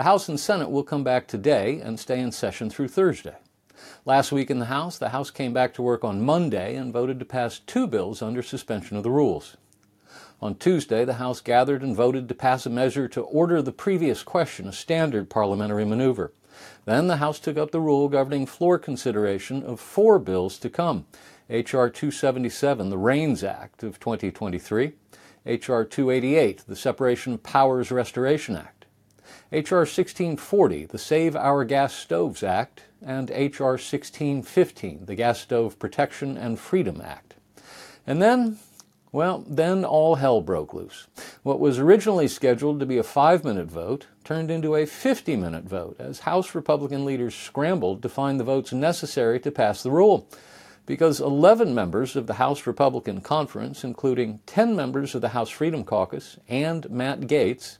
The House and Senate will come back today and stay in session through Thursday. Last week in the House, the House came back to work on Monday and voted to pass two bills under suspension of the rules. On Tuesday, the House gathered and voted to pass a measure to order the previous question, a standard parliamentary maneuver. Then the House took up the rule governing floor consideration of four bills to come H.R. 277, the REINS Act of 2023, H.R. 288, the Separation of Powers Restoration Act, H.R. 1640, the Save Our Gas Stoves Act, and H.R. 1615, the Gas Stove Protection and Freedom Act. And then well, then all hell broke loose. What was originally scheduled to be a five minute vote turned into a 50 minute vote as House Republican leaders scrambled to find the votes necessary to pass the rule. Because 11 members of the House Republican Conference, including 10 members of the House Freedom Caucus and Matt Gaetz,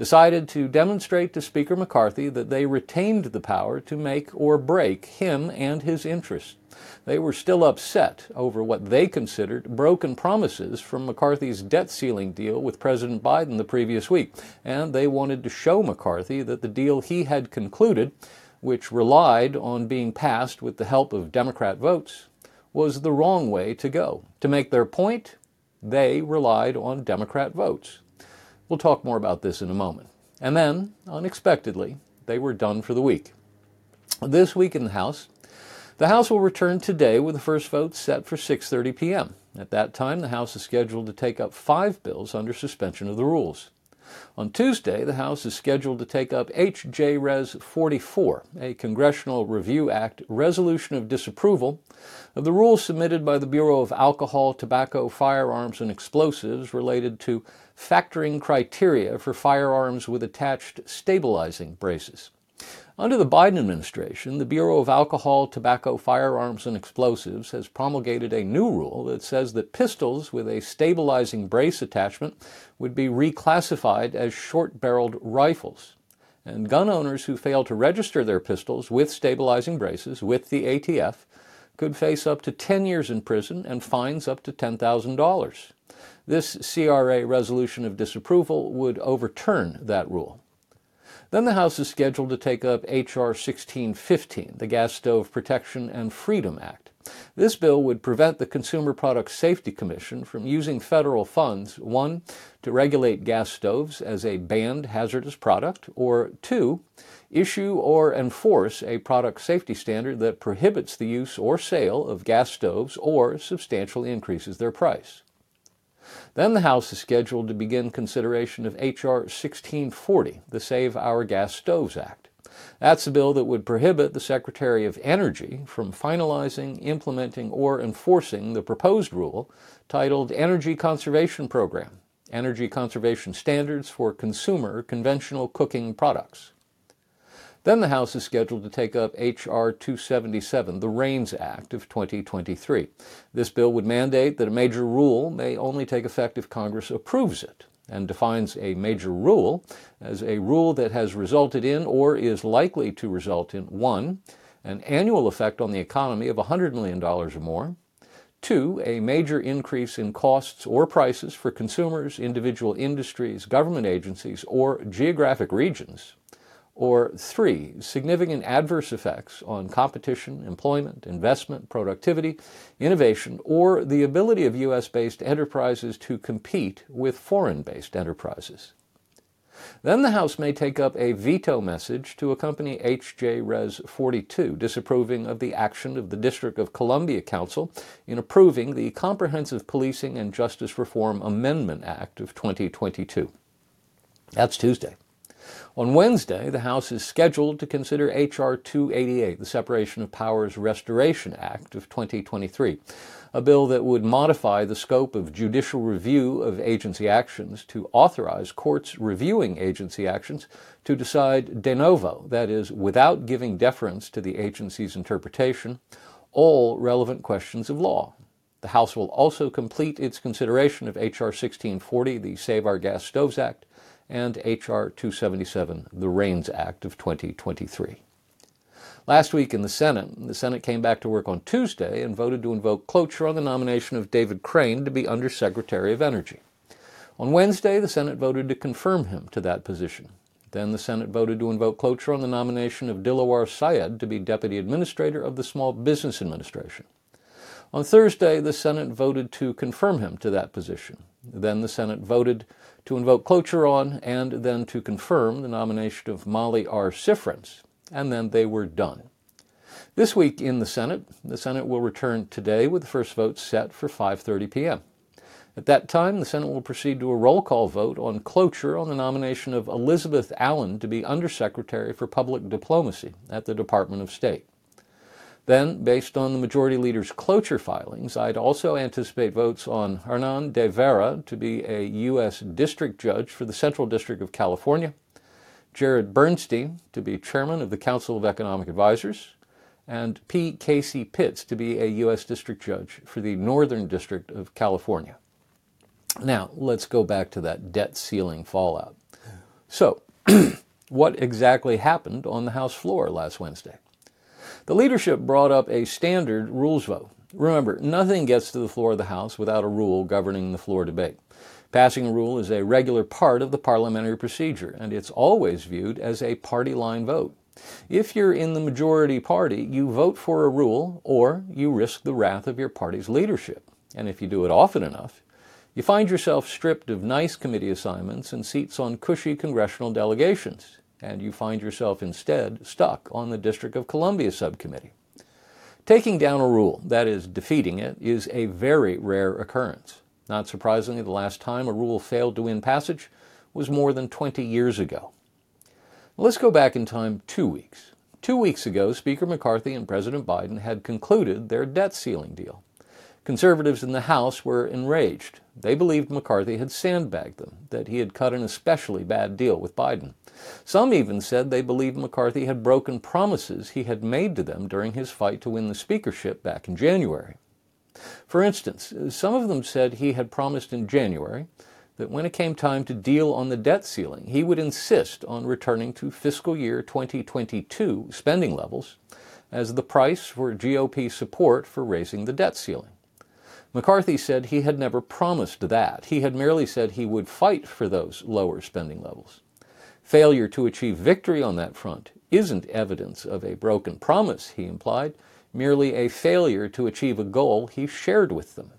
decided to demonstrate to Speaker McCarthy that they retained the power to make or break him and his interests. They were still upset over what they considered broken promises from McCarthy's debt ceiling deal with President Biden the previous week, and they wanted to show McCarthy that the deal he had concluded, which relied on being passed with the help of Democrat votes, was the wrong way to go. To make their point, they relied on Democrat votes. We'll talk more about this in a moment. And then, unexpectedly, they were done for the week. This week in the House, the House will return today with the first vote set for 6:30 p.m. At that time, the House is scheduled to take up 5 bills under suspension of the rules. On Tuesday, the House is scheduled to take up H.J. Res 44, a Congressional Review Act resolution of disapproval of the rules submitted by the Bureau of Alcohol, Tobacco, Firearms, and Explosives related to factoring criteria for firearms with attached stabilizing braces. Under the Biden administration, the Bureau of Alcohol, Tobacco, Firearms, and Explosives has promulgated a new rule that says that pistols with a stabilizing brace attachment would be reclassified as short barreled rifles. And gun owners who fail to register their pistols with stabilizing braces with the ATF could face up to 10 years in prison and fines up to $10,000. This CRA resolution of disapproval would overturn that rule. Then the House is scheduled to take up H.R. 1615, the Gas Stove Protection and Freedom Act. This bill would prevent the Consumer Product Safety Commission from using federal funds, one, to regulate gas stoves as a banned hazardous product, or two, issue or enforce a product safety standard that prohibits the use or sale of gas stoves or substantially increases their price. Then the House is scheduled to begin consideration of H.R. 1640, the Save Our Gas Stoves Act. That's a bill that would prohibit the Secretary of Energy from finalizing, implementing, or enforcing the proposed rule titled Energy Conservation Program Energy Conservation Standards for Consumer Conventional Cooking Products. Then the House is scheduled to take up H.R. 277, the REINS Act of 2023. This bill would mandate that a major rule may only take effect if Congress approves it and defines a major rule as a rule that has resulted in or is likely to result in 1. An annual effect on the economy of $100 million or more. Two, a major increase in costs or prices for consumers, individual industries, government agencies, or geographic regions or three, significant adverse effects on competition, employment, investment, productivity, innovation, or the ability of U.S. based enterprises to compete with foreign based enterprises. Then the House may take up a veto message to accompany H.J. Res 42, disapproving of the action of the District of Columbia Council in approving the Comprehensive Policing and Justice Reform Amendment Act of 2022. That's Tuesday. On Wednesday, the House is scheduled to consider H.R. 288, the Separation of Powers Restoration Act of 2023, a bill that would modify the scope of judicial review of agency actions to authorize courts reviewing agency actions to decide de novo, that is, without giving deference to the agency's interpretation, all relevant questions of law. The House will also complete its consideration of H.R. 1640, the Save Our Gas Stoves Act, and H.R. 277, the REINS Act of 2023. Last week in the Senate, the Senate came back to work on Tuesday and voted to invoke cloture on the nomination of David Crane to be Undersecretary of Energy. On Wednesday, the Senate voted to confirm him to that position. Then the Senate voted to invoke cloture on the nomination of Dilawar Syed to be Deputy Administrator of the Small Business Administration. On Thursday, the Senate voted to confirm him to that position. Then the Senate voted to invoke cloture on and then to confirm the nomination of Molly R. Silfen, and then they were done. This week in the Senate, the Senate will return today with the first vote set for 5:30 p.m. At that time, the Senate will proceed to a roll call vote on cloture on the nomination of Elizabeth Allen to be Undersecretary for Public Diplomacy at the Department of State. Then, based on the Majority Leader's cloture filings, I'd also anticipate votes on Hernan D. Vera to be a U.S. District Judge for the Central District of California, Jared Bernstein to be Chairman of the Council of Economic Advisors, and P. Casey Pitts to be a U.S. District Judge for the Northern District of California. Now, let's go back to that debt ceiling fallout. So, what exactly happened on the House floor last Wednesday? The leadership brought up a standard rules vote. Remember, nothing gets to the floor of the House without a rule governing the floor debate. Passing a rule is a regular part of the parliamentary procedure, and it's always viewed as a party line vote. If you're in the majority party, you vote for a rule or you risk the wrath of your party's leadership. And if you do it often enough, you find yourself stripped of nice committee assignments and seats on cushy congressional delegations, and you find yourself instead stuck on the District of Columbia subcommittee. Taking down a rule, that is, defeating it, is a very rare occurrence. Not surprisingly, the last time a rule failed to win passage was more than 20 years ago. Let's go back in time two weeks. Two weeks ago, Speaker McCarthy and President Biden had concluded their debt ceiling deal. Conservatives in the House were enraged. They believed McCarthy had sandbagged them, that he had cut an especially bad deal with Biden. Some even said they believed McCarthy had broken promises he had made to them during his fight to win the speakership back in January. For instance, some of them said he had promised in January that when it came time to deal on the debt ceiling, he would insist on returning to fiscal year 2022 spending levels as the price for GOP support for raising the debt ceiling. McCarthy said he had never promised that. He had merely said he would fight for those lower spending levels. Failure to achieve victory on that front isn't evidence of a broken promise, he implied, merely a failure to achieve a goal he shared with them.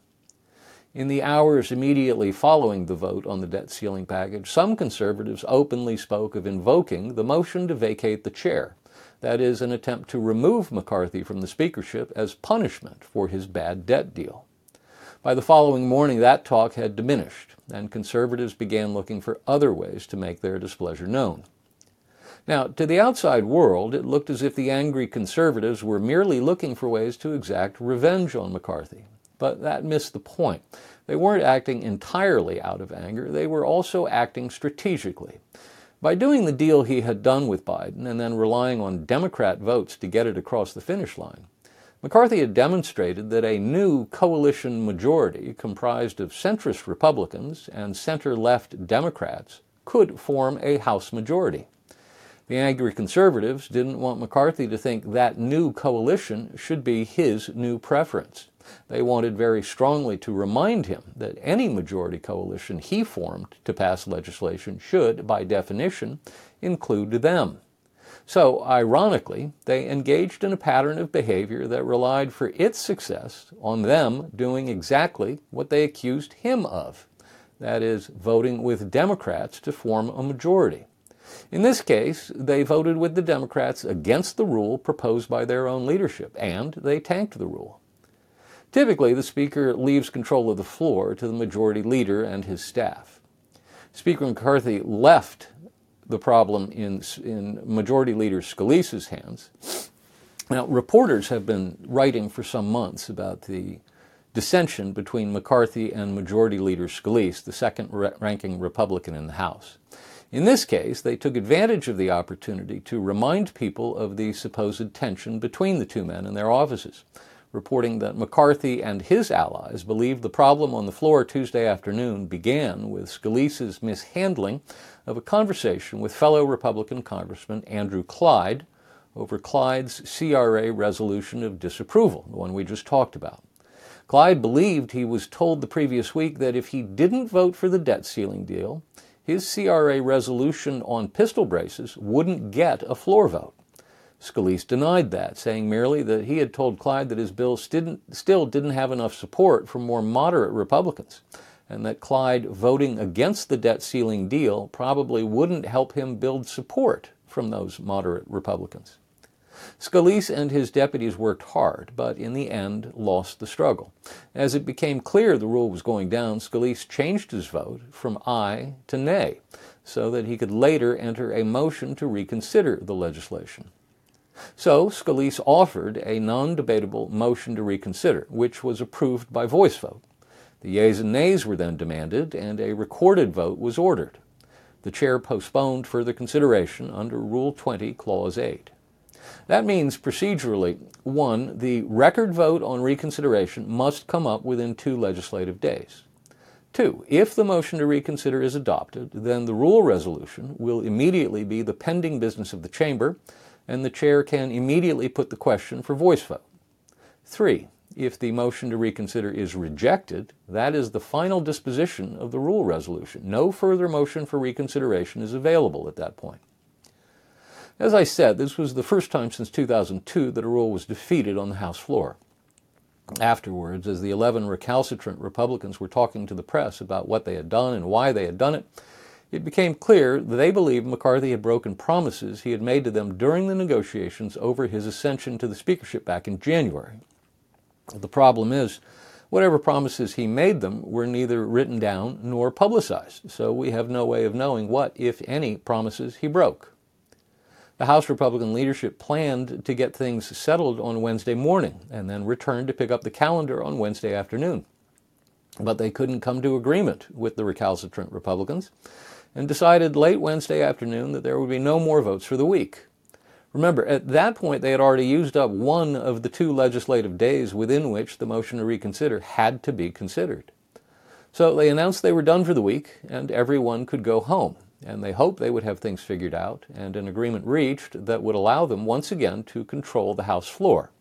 In the hours immediately following the vote on the debt ceiling package, some conservatives openly spoke of invoking the motion to vacate the chair. That is, an attempt to remove McCarthy from the speakership as punishment for his bad debt deal. By the following morning, that talk had diminished, and conservatives began looking for other ways to make their displeasure known. Now, to the outside world, it looked as if the angry conservatives were merely looking for ways to exact revenge on McCarthy. But that missed the point. They weren't acting entirely out of anger, they were also acting strategically. By doing the deal he had done with Biden and then relying on Democrat votes to get it across the finish line, McCarthy had demonstrated that a new coalition majority comprised of centrist Republicans and center left Democrats could form a House majority. The angry conservatives didn't want McCarthy to think that new coalition should be his new preference. They wanted very strongly to remind him that any majority coalition he formed to pass legislation should, by definition, include them. So, ironically, they engaged in a pattern of behavior that relied for its success on them doing exactly what they accused him of that is, voting with Democrats to form a majority. In this case, they voted with the Democrats against the rule proposed by their own leadership, and they tanked the rule. Typically, the Speaker leaves control of the floor to the Majority Leader and his staff. Speaker McCarthy left the problem in, in Majority Leader Scalise's hands. Now, reporters have been writing for some months about the dissension between McCarthy and Majority Leader Scalise, the second ranking Republican in the House. In this case, they took advantage of the opportunity to remind people of the supposed tension between the two men in their offices reporting that McCarthy and his allies believed the problem on the floor Tuesday afternoon began with Scalise's mishandling of a conversation with fellow Republican Congressman Andrew Clyde over Clyde's CRA resolution of disapproval, the one we just talked about. Clyde believed he was told the previous week that if he didn't vote for the debt ceiling deal, his CRA resolution on pistol braces wouldn't get a floor vote. Scalise denied that, saying merely that he had told Clyde that his bill didn't, still didn't have enough support from more moderate Republicans, and that Clyde voting against the debt ceiling deal probably wouldn't help him build support from those moderate Republicans. Scalise and his deputies worked hard, but in the end lost the struggle. As it became clear the rule was going down, Scalise changed his vote from aye to nay so that he could later enter a motion to reconsider the legislation. So Scalise offered a non debatable motion to reconsider, which was approved by voice vote. The yeas and nays were then demanded, and a recorded vote was ordered. The chair postponed further consideration under Rule 20, Clause 8. That means procedurally, one, the record vote on reconsideration must come up within two legislative days. Two, if the motion to reconsider is adopted, then the rule resolution will immediately be the pending business of the chamber, and the chair can immediately put the question for voice vote. Three, if the motion to reconsider is rejected, that is the final disposition of the rule resolution. No further motion for reconsideration is available at that point. As I said, this was the first time since 2002 that a rule was defeated on the House floor. Afterwards, as the 11 recalcitrant Republicans were talking to the press about what they had done and why they had done it, it became clear that they believed McCarthy had broken promises he had made to them during the negotiations over his ascension to the speakership back in January. The problem is, whatever promises he made them were neither written down nor publicized, so we have no way of knowing what, if any, promises he broke. The House Republican leadership planned to get things settled on Wednesday morning and then return to pick up the calendar on Wednesday afternoon. But they couldn't come to agreement with the recalcitrant Republicans and decided late Wednesday afternoon that there would be no more votes for the week. Remember, at that point, they had already used up one of the two legislative days within which the motion to reconsider had to be considered. So they announced they were done for the week and everyone could go home. And they hoped they would have things figured out and an agreement reached that would allow them once again to control the House floor.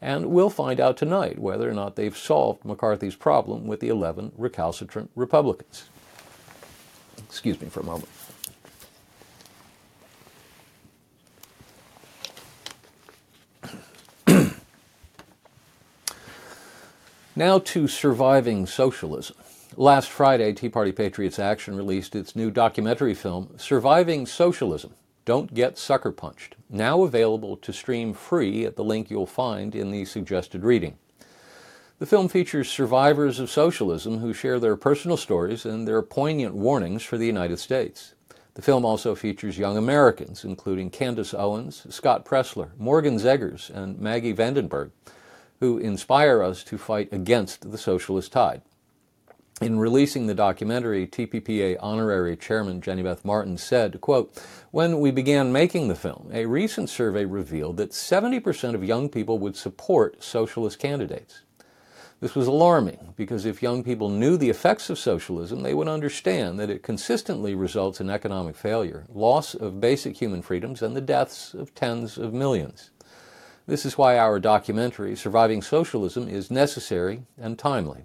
And we'll find out tonight whether or not they've solved McCarthy's problem with the 11 recalcitrant Republicans. Excuse me for a moment. now to surviving socialism. Last Friday, Tea Party Patriots Action released its new documentary film, Surviving Socialism Don't Get Sucker Punched, now available to stream free at the link you'll find in the suggested reading. The film features survivors of socialism who share their personal stories and their poignant warnings for the United States. The film also features young Americans, including Candace Owens, Scott Presler, Morgan Zegers, and Maggie Vandenberg, who inspire us to fight against the socialist tide. In releasing the documentary, TPPA honorary chairman Jenny Beth Martin said, quote, When we began making the film, a recent survey revealed that 70% of young people would support socialist candidates. This was alarming because if young people knew the effects of socialism, they would understand that it consistently results in economic failure, loss of basic human freedoms, and the deaths of tens of millions. This is why our documentary, Surviving Socialism, is necessary and timely.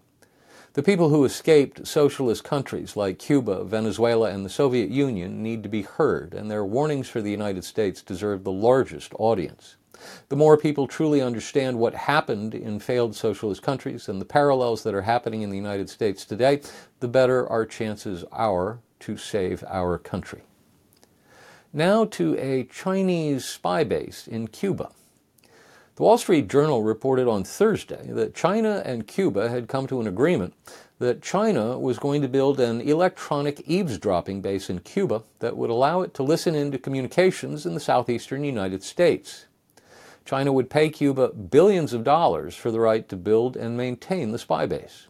The people who escaped socialist countries like Cuba, Venezuela, and the Soviet Union need to be heard, and their warnings for the United States deserve the largest audience. The more people truly understand what happened in failed socialist countries and the parallels that are happening in the United States today, the better our chances are to save our country. Now to a Chinese spy base in Cuba. The Wall Street Journal reported on Thursday that China and Cuba had come to an agreement that China was going to build an electronic eavesdropping base in Cuba that would allow it to listen into communications in the southeastern United States. China would pay Cuba billions of dollars for the right to build and maintain the spy base.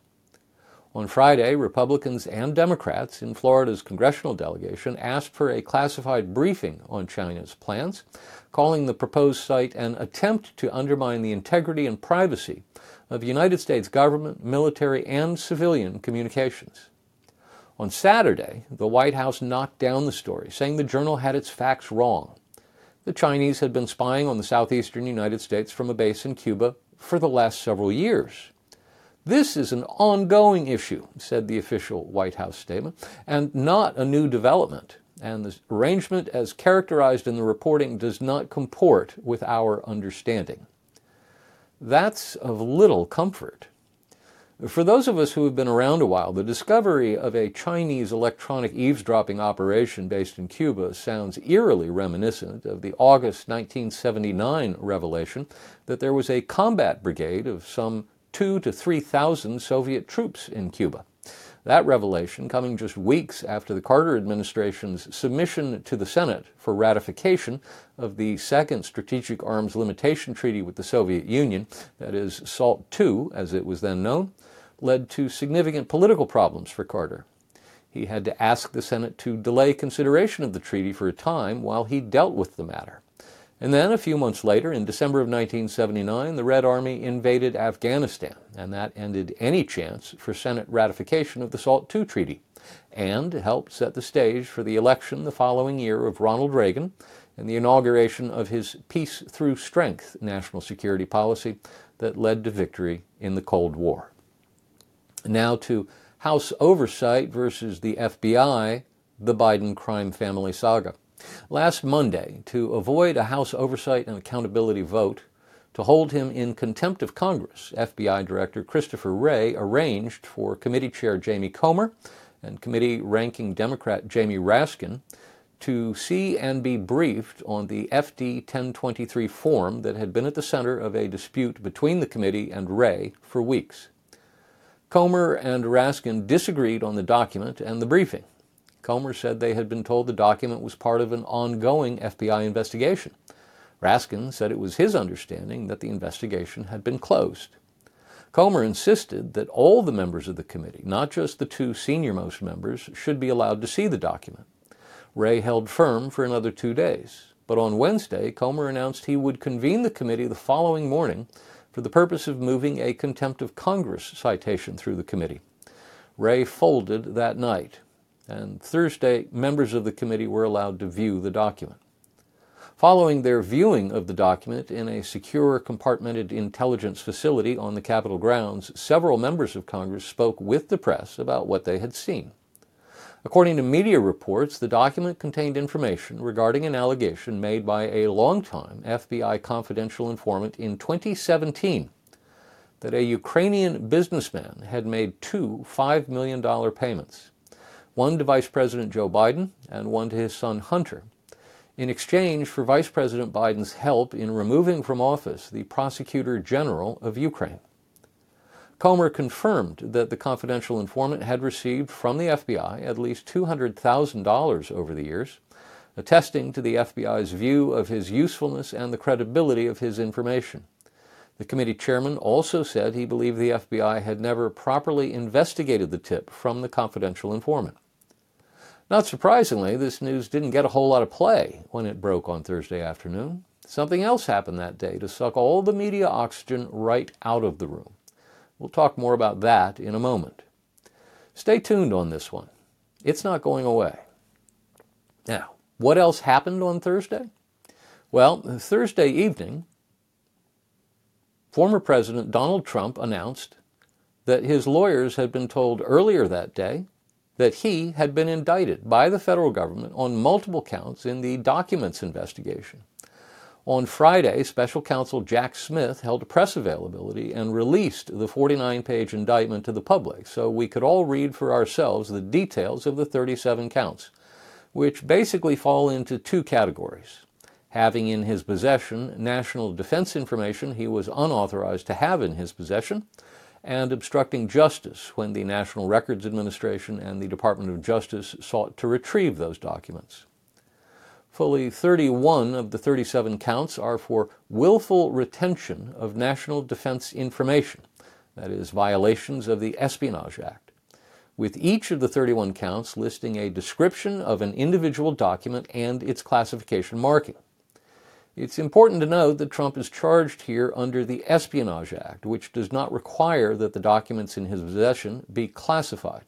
On Friday, Republicans and Democrats in Florida's congressional delegation asked for a classified briefing on China's plans, calling the proposed site an attempt to undermine the integrity and privacy of United States government, military, and civilian communications. On Saturday, the White House knocked down the story, saying the journal had its facts wrong. The Chinese had been spying on the southeastern United States from a base in Cuba for the last several years. This is an ongoing issue, said the official White House statement, and not a new development. And the arrangement as characterized in the reporting does not comport with our understanding. That's of little comfort. For those of us who have been around a while, the discovery of a Chinese electronic eavesdropping operation based in Cuba sounds eerily reminiscent of the August 1979 revelation that there was a combat brigade of some two to 3,000 Soviet troops in Cuba. That revelation coming just weeks after the Carter administration's submission to the Senate for ratification of the Second Strategic Arms Limitation Treaty with the Soviet Union, that is, SALT II, as it was then known, led to significant political problems for Carter. He had to ask the Senate to delay consideration of the treaty for a time while he dealt with the matter. And then, a few months later, in December of 1979, the Red Army invaded Afghanistan, and that ended any chance for Senate ratification of the SALT II Treaty, and helped set the stage for the election the following year of Ronald Reagan and the inauguration of his Peace Through Strength national security policy that led to victory in the Cold War. Now to House oversight versus the FBI, the Biden crime family saga. Last Monday, to avoid a House Oversight and Accountability vote to hold him in contempt of Congress, FBI Director Christopher Wray arranged for Committee Chair Jamie Comer and Committee Ranking Democrat Jamie Raskin to see and be briefed on the FD 1023 form that had been at the center of a dispute between the committee and Wray for weeks. Comer and Raskin disagreed on the document and the briefing. Comer said they had been told the document was part of an ongoing FBI investigation. Raskin said it was his understanding that the investigation had been closed. Comer insisted that all the members of the committee, not just the two senior-most members, should be allowed to see the document. Wray held firm for another two days, but on Wednesday, Comer announced he would convene the committee the following morning for the purpose of moving a contempt of Congress citation through the committee. Wray folded that night, and Thursday, members of the committee were allowed to view the document. Following their viewing of the document in a secure compartmented intelligence facility on the Capitol grounds, several members of Congress spoke with the press about what they had seen. According to media reports, the document contained information regarding an allegation made by a longtime FBI confidential informant in 2017 that a Ukrainian businessman had made two $5 million payments one to Vice President Joe Biden and one to his son Hunter, in exchange for Vice President Biden's help in removing from office the Prosecutor General of Ukraine. Comer confirmed that the confidential informant had received from the FBI at least $200,000 over the years, attesting to the FBI's view of his usefulness and the credibility of his information. The committee chairman also said he believed the FBI had never properly investigated the tip from the confidential informant. Not surprisingly, this news didn't get a whole lot of play when it broke on Thursday afternoon. Something else happened that day to suck all the media oxygen right out of the room. We'll talk more about that in a moment. Stay tuned on this one. It's not going away. Now, what else happened on Thursday? Well, Thursday evening, former President Donald Trump announced that his lawyers had been told earlier that day that he had been indicted by the federal government on multiple counts in the documents investigation. On Friday, special counsel Jack Smith held a press availability and released the 49 page indictment to the public so we could all read for ourselves the details of the 37 counts, which basically fall into two categories. Having in his possession national defense information he was unauthorized to have in his possession, and obstructing justice when the National Records Administration and the Department of Justice sought to retrieve those documents. Fully 31 of the 37 counts are for willful retention of national defense information, that is, violations of the Espionage Act, with each of the 31 counts listing a description of an individual document and its classification marking. It's important to note that Trump is charged here under the Espionage Act, which does not require that the documents in his possession be classified.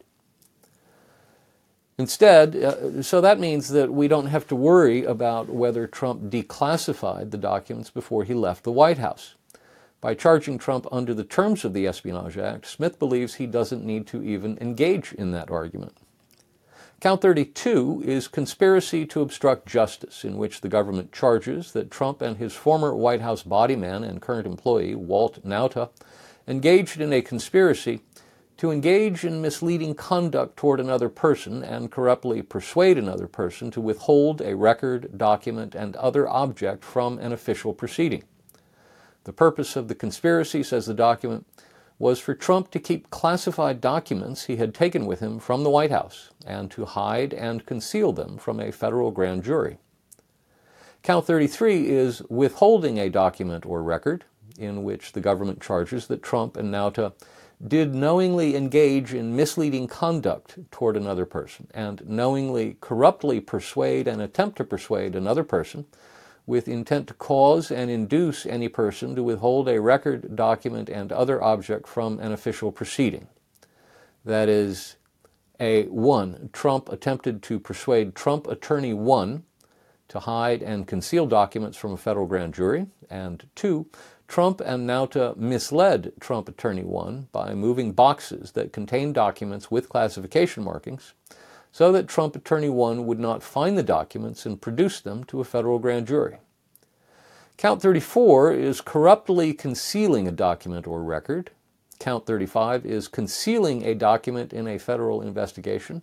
Instead, uh, so that means that we don't have to worry about whether Trump declassified the documents before he left the White House. By charging Trump under the terms of the Espionage Act, Smith believes he doesn't need to even engage in that argument. Count 32 is conspiracy to obstruct justice, in which the government charges that Trump and his former White House bodyman and current employee, Walt Nauta, engaged in a conspiracy to engage in misleading conduct toward another person and corruptly persuade another person to withhold a record, document, and other object from an official proceeding. The purpose of the conspiracy, says the document, was for Trump to keep classified documents he had taken with him from the White House and to hide and conceal them from a federal grand jury. Count 33 is withholding a document or record in which the government charges that Trump and Nauta did knowingly engage in misleading conduct toward another person and knowingly corruptly persuade and attempt to persuade another person with intent to cause and induce any person to withhold a record, document, and other object from an official proceeding. That is, a 1. Trump attempted to persuade Trump Attorney 1 to hide and conceal documents from a federal grand jury, and 2. Trump and Nauta misled Trump Attorney 1 by moving boxes that contained documents with classification markings so that Trump Attorney 1 would not find the documents and produce them to a federal grand jury. Count 34 is corruptly concealing a document or record. Count 35 is concealing a document in a federal investigation.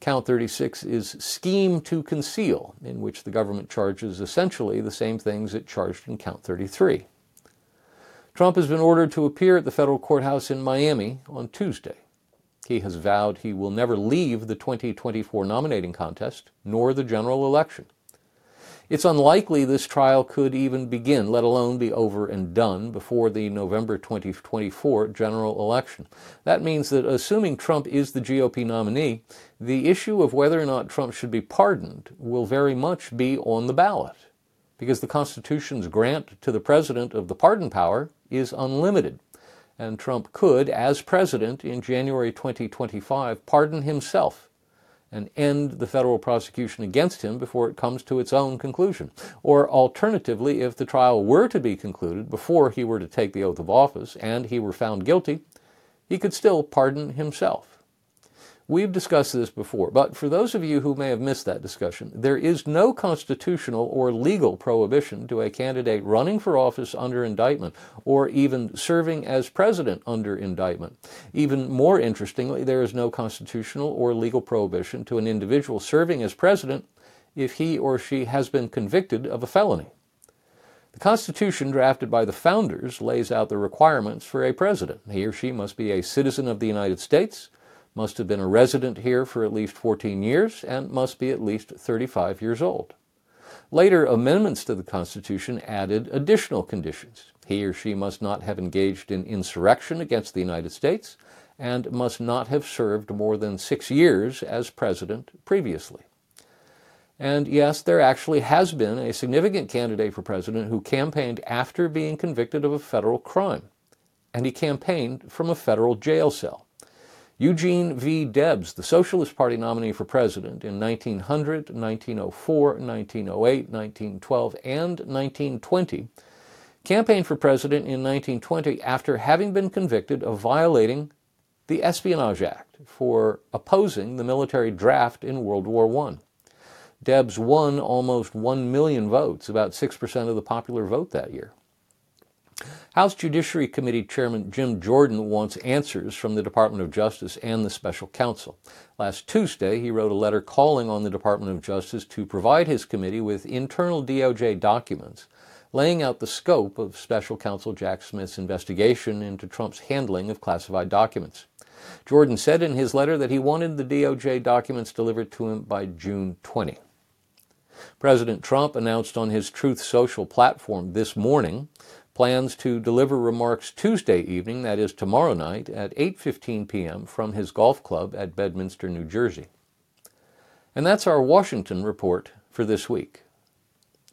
Count 36 is scheme to conceal, in which the government charges essentially the same things it charged in Count 33. Trump has been ordered to appear at the federal courthouse in Miami on Tuesday. He has vowed he will never leave the 2024 nominating contest nor the general election. It's unlikely this trial could even begin, let alone be over and done, before the November 2024 general election. That means that assuming Trump is the GOP nominee, the issue of whether or not Trump should be pardoned will very much be on the ballot. Because the Constitution's grant to the president of the pardon power is unlimited. And Trump could, as president in January 2025, pardon himself and end the federal prosecution against him before it comes to its own conclusion. Or alternatively, if the trial were to be concluded before he were to take the oath of office and he were found guilty, he could still pardon himself. We've discussed this before, but for those of you who may have missed that discussion, there is no constitutional or legal prohibition to a candidate running for office under indictment or even serving as president under indictment. Even more interestingly, there is no constitutional or legal prohibition to an individual serving as president if he or she has been convicted of a felony. The Constitution drafted by the founders lays out the requirements for a president. He or she must be a citizen of the United States must have been a resident here for at least 14 years, and must be at least 35 years old. Later amendments to the Constitution added additional conditions. He or she must not have engaged in insurrection against the United States and must not have served more than six years as president previously. And yes, there actually has been a significant candidate for president who campaigned after being convicted of a federal crime. And he campaigned from a federal jail cell. Eugene V. Debs, the Socialist Party nominee for president in 1900, 1904, 1908, 1912, and 1920, campaigned for president in 1920 after having been convicted of violating the Espionage Act for opposing the military draft in World War I. Debs won almost 1 million votes, about 6% of the popular vote that year. House Judiciary Committee Chairman Jim Jordan wants answers from the Department of Justice and the special counsel. Last Tuesday, he wrote a letter calling on the Department of Justice to provide his committee with internal DOJ documents laying out the scope of special counsel Jack Smith's investigation into Trump's handling of classified documents. Jordan said in his letter that he wanted the DOJ documents delivered to him by June 20. President Trump announced on his Truth Social platform this morning plans to deliver remarks Tuesday evening, that is tomorrow night, at 8:15 p.m. from his golf club at Bedminster, New Jersey. And that's our Washington report for this week.